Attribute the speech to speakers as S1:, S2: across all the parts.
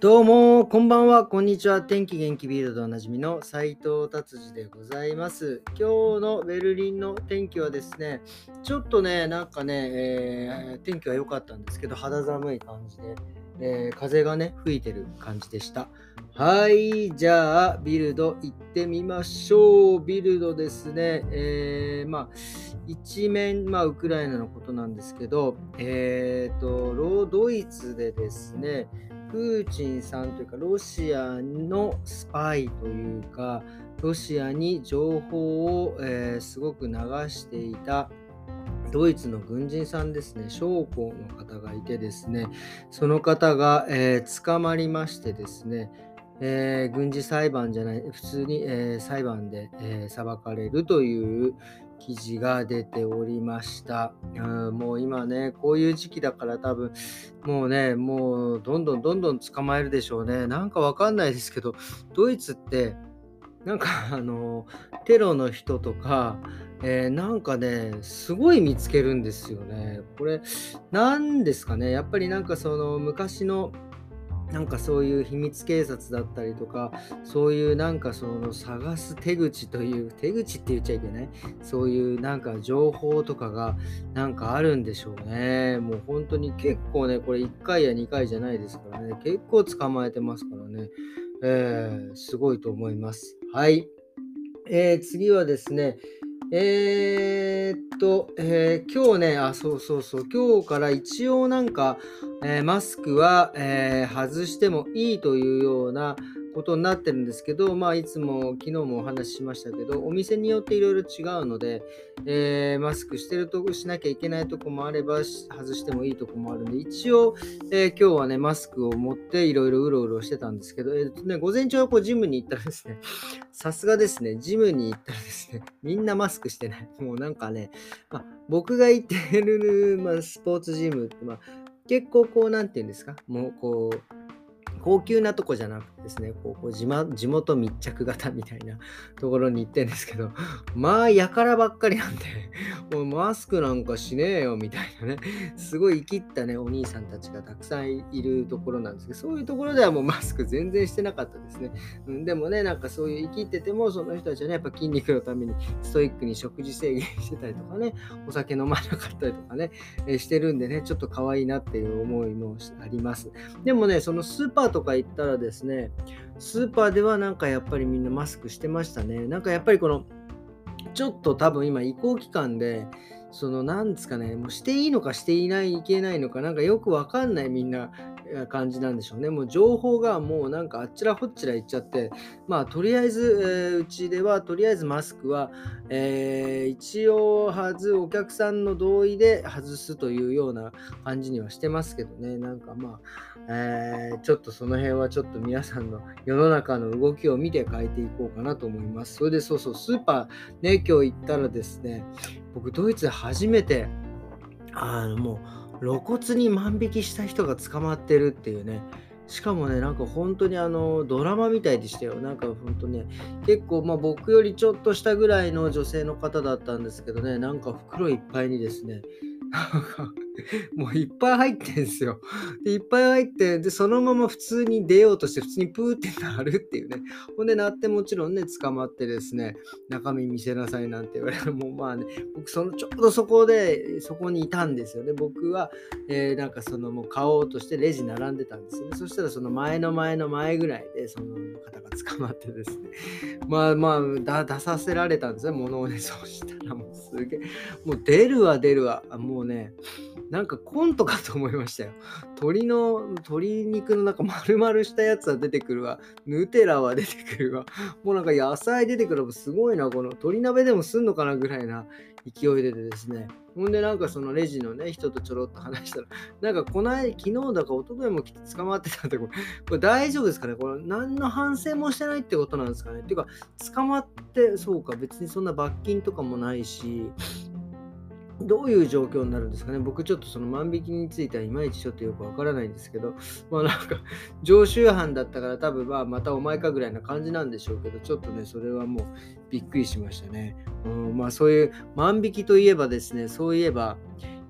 S1: どうも、こんばんは、こんにちは。天気元気ビルドおなじみの斉藤達治でございます。今日のベルリンの天気はですね、ちょっとね、なんかね、えー、天気は良かったんですけど、肌寒い感じで、えー、風がね、吹いてる感じでした。はい、じゃあ、ビルド行ってみましょう。ビルドですね、えー、まあ、一面、まあ、ウクライナのことなんですけど、えっ、ー、と、ロードイツでですね、プーチンさんというかロシアのスパイというかロシアに情報を、えー、すごく流していたドイツの軍人さんですね、将校の方がいてですね、その方が、えー、捕まりましてですね、えー、軍事裁判じゃない、普通に、え、裁判で、え裁かれるという、記事が出ておりました。うん、もう今ね、こういう時期だから多分、もうね、もうどんどんどんどん捕まえるでしょうね。なんかわかんないですけど、ドイツって、なんか あの、テロの人とか、えー、なんかね、すごい見つけるんですよね。これ、何ですかね。やっぱりなんかその昔のなんかそういう秘密警察だったりとか、そういうなんかその探す手口という、手口って言っちゃいけないそういうなんか情報とかがなんかあるんでしょうね。もう本当に結構ね、これ1回や2回じゃないですからね、結構捕まえてますからね、えー、すごいと思います。はい。えー、次はですね、えー、っと、えー、今日ね、あ、そうそうそう、今日から一応なんか、えー、マスクは、え外してもいいというような、ことになってるんですけど、まあ、いつも昨日もお話ししましたけど、お店によっていろいろ違うので、えー、マスクしてるとこしなきゃいけないとこもあれば、外してもいいとこもあるんで、一応、えー、今日はね、マスクを持っていろいろうろうろしてたんですけど、えーとね、午前中はこうジムに行ったらですね、さすがですね、ジムに行ったらですね、みんなマスクしてない。もうなんかね、まあ、僕が行ってる、まあ、スポーツジムって、まあ、結構こう、何て言うんですか、もうこう、高級なとこじゃなくてですね、こうこう地地元密着型みたいな ところに行ってんですけど、まあ、やからばっかりなんで、もうマスクなんかしねえよみたいなね、すごい生きったね、お兄さんたちがたくさんいるところなんですけど、そういうところではもうマスク全然してなかったですね。うん、でもね、なんかそういう生きってても、その人たちはね、やっぱ筋肉のためにストイックに食事制限してたりとかね、お酒飲まなかったりとかね、えしてるんでね、ちょっと可愛いなっていう思いもあります。でもね、そのスーパーとか行ったらですね、スーパーではなんかやっぱりみんなマスクしてましたね。なんかやっぱりこの、ちょっと多分今移行期間で、そのなんですかね、もうしていいのかしていない、いけないのか、なんかよくわかんないみんな感じなんでしょうね。もう情報がもうなんかあっちらほっちら行っちゃって、まあとりあえず、えー、うちではとりあえずマスクは、えー、一応外、お客さんの同意で外すというような感じにはしてますけどね。なんかまあ、えー、ちょっとその辺はちょっと皆さんの世の中の動きを見て変えていこうかなと思います。それでそうそう、スーパーね、今日行ったらですね、僕ドイツで初めて、あのもう、露骨に万引きした人が捕まってるっていうね。しかもね、なんか本当にあのドラマみたいでしたよ。なんか本当ね、結構まあ僕よりちょっとしたぐらいの女性の方だったんですけどね、なんか袋いっぱいにですね、なんか もういっぱい入ってんすよ。で、いっぱい入って、で、そのまま普通に出ようとして、普通にプーってなるっていうね。ほんで、なってもちろんね、捕まってですね、中身見せなさいなんて言われる。もうまあね、僕、その、ちょうどそこで、そこにいたんですよね。僕は、えー、なんかその、もう買おうとしてレジ並んでたんですよね。そしたら、その前の前の前ぐらいで、その方が捕まってですね。まあまあ、出させられたんですね、物をね。そうしたらもうすげえ、もう出るわ出るわ。もうね、なんかコントかと思いましたよ。鶏の、鶏肉のなんか丸々したやつは出てくるわ。ヌテラは出てくるわ。もうなんか野菜出てくるわ。すごいな。この鶏鍋でもすんのかなぐらいな勢いでですね。ほんでなんかそのレジのね、人とちょろっと話したら、なんかこの間、昨日だか一昨日も来て捕まってたってこれ、これ大丈夫ですかね？これ何の反省もしてないってことなんですかね？っていうか、捕まって、そうか、別にそんな罰金とかもないし、どういう状況になるんですかね僕ちょっとその万引きについてはいまいちちょっとよくわからないんですけど、まあなんか 常習犯だったから多分まあまたお前かぐらいな感じなんでしょうけど、ちょっとね、それはもうびっくりしましたね。うん、まあそういう万引きといえばですね、そういえば、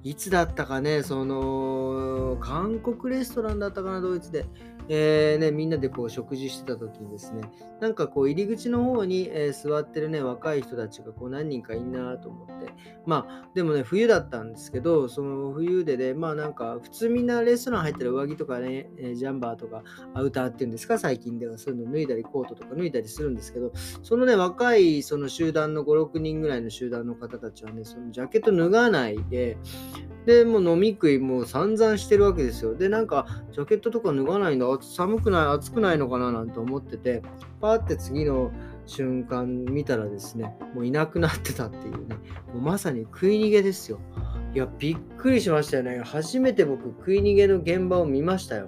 S1: いつだったかね、その、韓国レストランだったかな、ドイツで。えーね、みんなでこう食事してた時にですね、なんかこう入り口の方に、えー、座ってるね、若い人たちがこう何人かいんなと思って、まあでもね、冬だったんですけど、その冬でね、まあなんか普通みんなレストラン入ったら上着とかね、えー、ジャンバーとかアウターっていうんですか、最近では。そういうの脱いだりコートとか脱いだりするんですけど、そのね、若いその集団の5、6人ぐらいの集団の方たちはね、そのジャケット脱がないで、で、もう飲み食いもう散々してるわけですよ。で、なんか、ジャケットとか脱がないんだ、寒くない、暑くないのかななんて思ってて、パーって次の瞬間見たらですね、もういなくなってたっていうね、もうまさに食い逃げですよ。いや、びっくりしましたよね。初めて僕、食い逃げの現場を見ましたよ。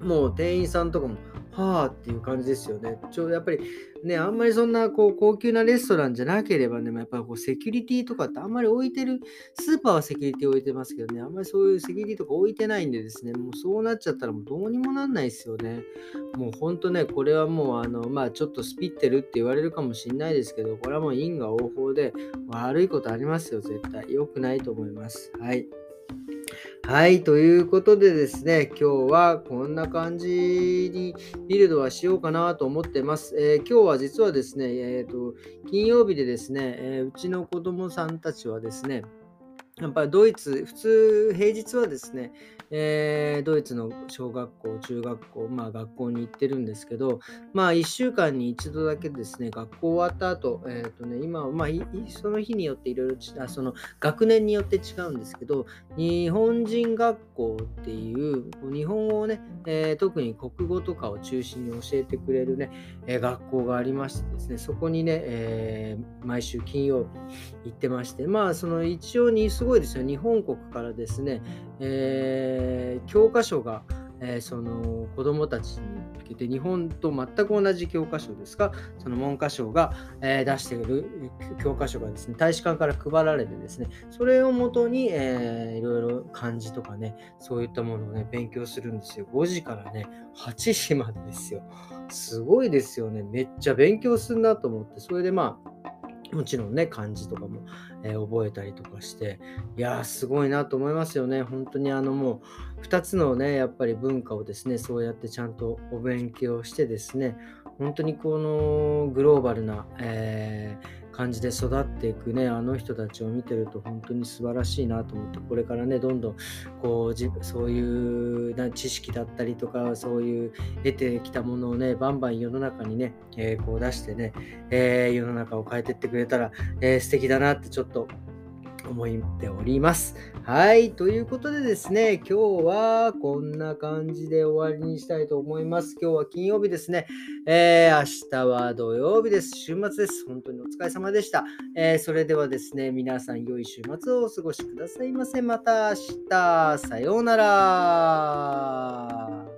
S1: もう店員さんとかも、はあっていう感じですよね。ちょうどやっぱりね、あんまりそんなこう高級なレストランじゃなければね、やっぱりこうセキュリティとかってあんまり置いてる、スーパーはセキュリティ置いてますけどね、あんまりそういうセキュリティとか置いてないんでですね、もうそうなっちゃったらもうどうにもなんないですよね。もうほんとね、これはもうあの、まあちょっとスピってるって言われるかもしんないですけど、これはもう因果応報で悪いことありますよ、絶対。良くないと思います。はい。はい、ということでですね、今日はこんな感じにビルドはしようかなと思ってます。えー、今日は実はですね、えーと、金曜日でですね、えー、うちの子供さんたちはですね、やっぱりドイツ、普通、平日はですね、えー、ドイツの小学校、中学校、まあ学校に行ってるんですけど、まあ1週間に一度だけですね、学校終わった後、えっ、ー、とね、今は、まあその日によっていろいろ、その学年によって違うんですけど、日本人学校っていう、日本語をね、えー、特に国語とかを中心に教えてくれるね、えー、学校がありましてですね、そこにね、えー、毎週金曜日行ってまして、まあその一応にすごごいですよ、日本国からですね、え、教科書が、えー、その子どもたちに向けて日本と全く同じ教科書ですか？その文科省が、えー、出している教科書がですね大使館から配られてですねそれをもとに、えー、いろいろ漢字とかねそういったものをね勉強するんですよ。5時からね8時までですよ。すごいですよね。めっちゃ勉強するなと思って。それでまあもちろんね、漢字とかも、えー、覚えたりとかして、いやー、すごいなと思いますよね。本当にあのもう、2つのね、やっぱり文化をですね、そうやってちゃんとお勉強してですね、本当にこのグローバルな、えー感じで育っていくね、あの人たちを見てると本当に素晴らしいなと思って、これからね、どんどんこうそういうな知識だったりとか、そういう得てきたものをね、バンバン世の中にね、えー、こう出してね、えー、世の中を変えてってくれたら、えー、素敵だなってちょっと思っております。はい。ということでですね、今日はこんな感じで終わりにしたいと思います。今日は金曜日ですね。えー、明日は土曜日です。週末です。本当にお疲れ様でした。えー、それではですね、皆さん良い週末をお過ごしくださいませ。また明日。さようなら。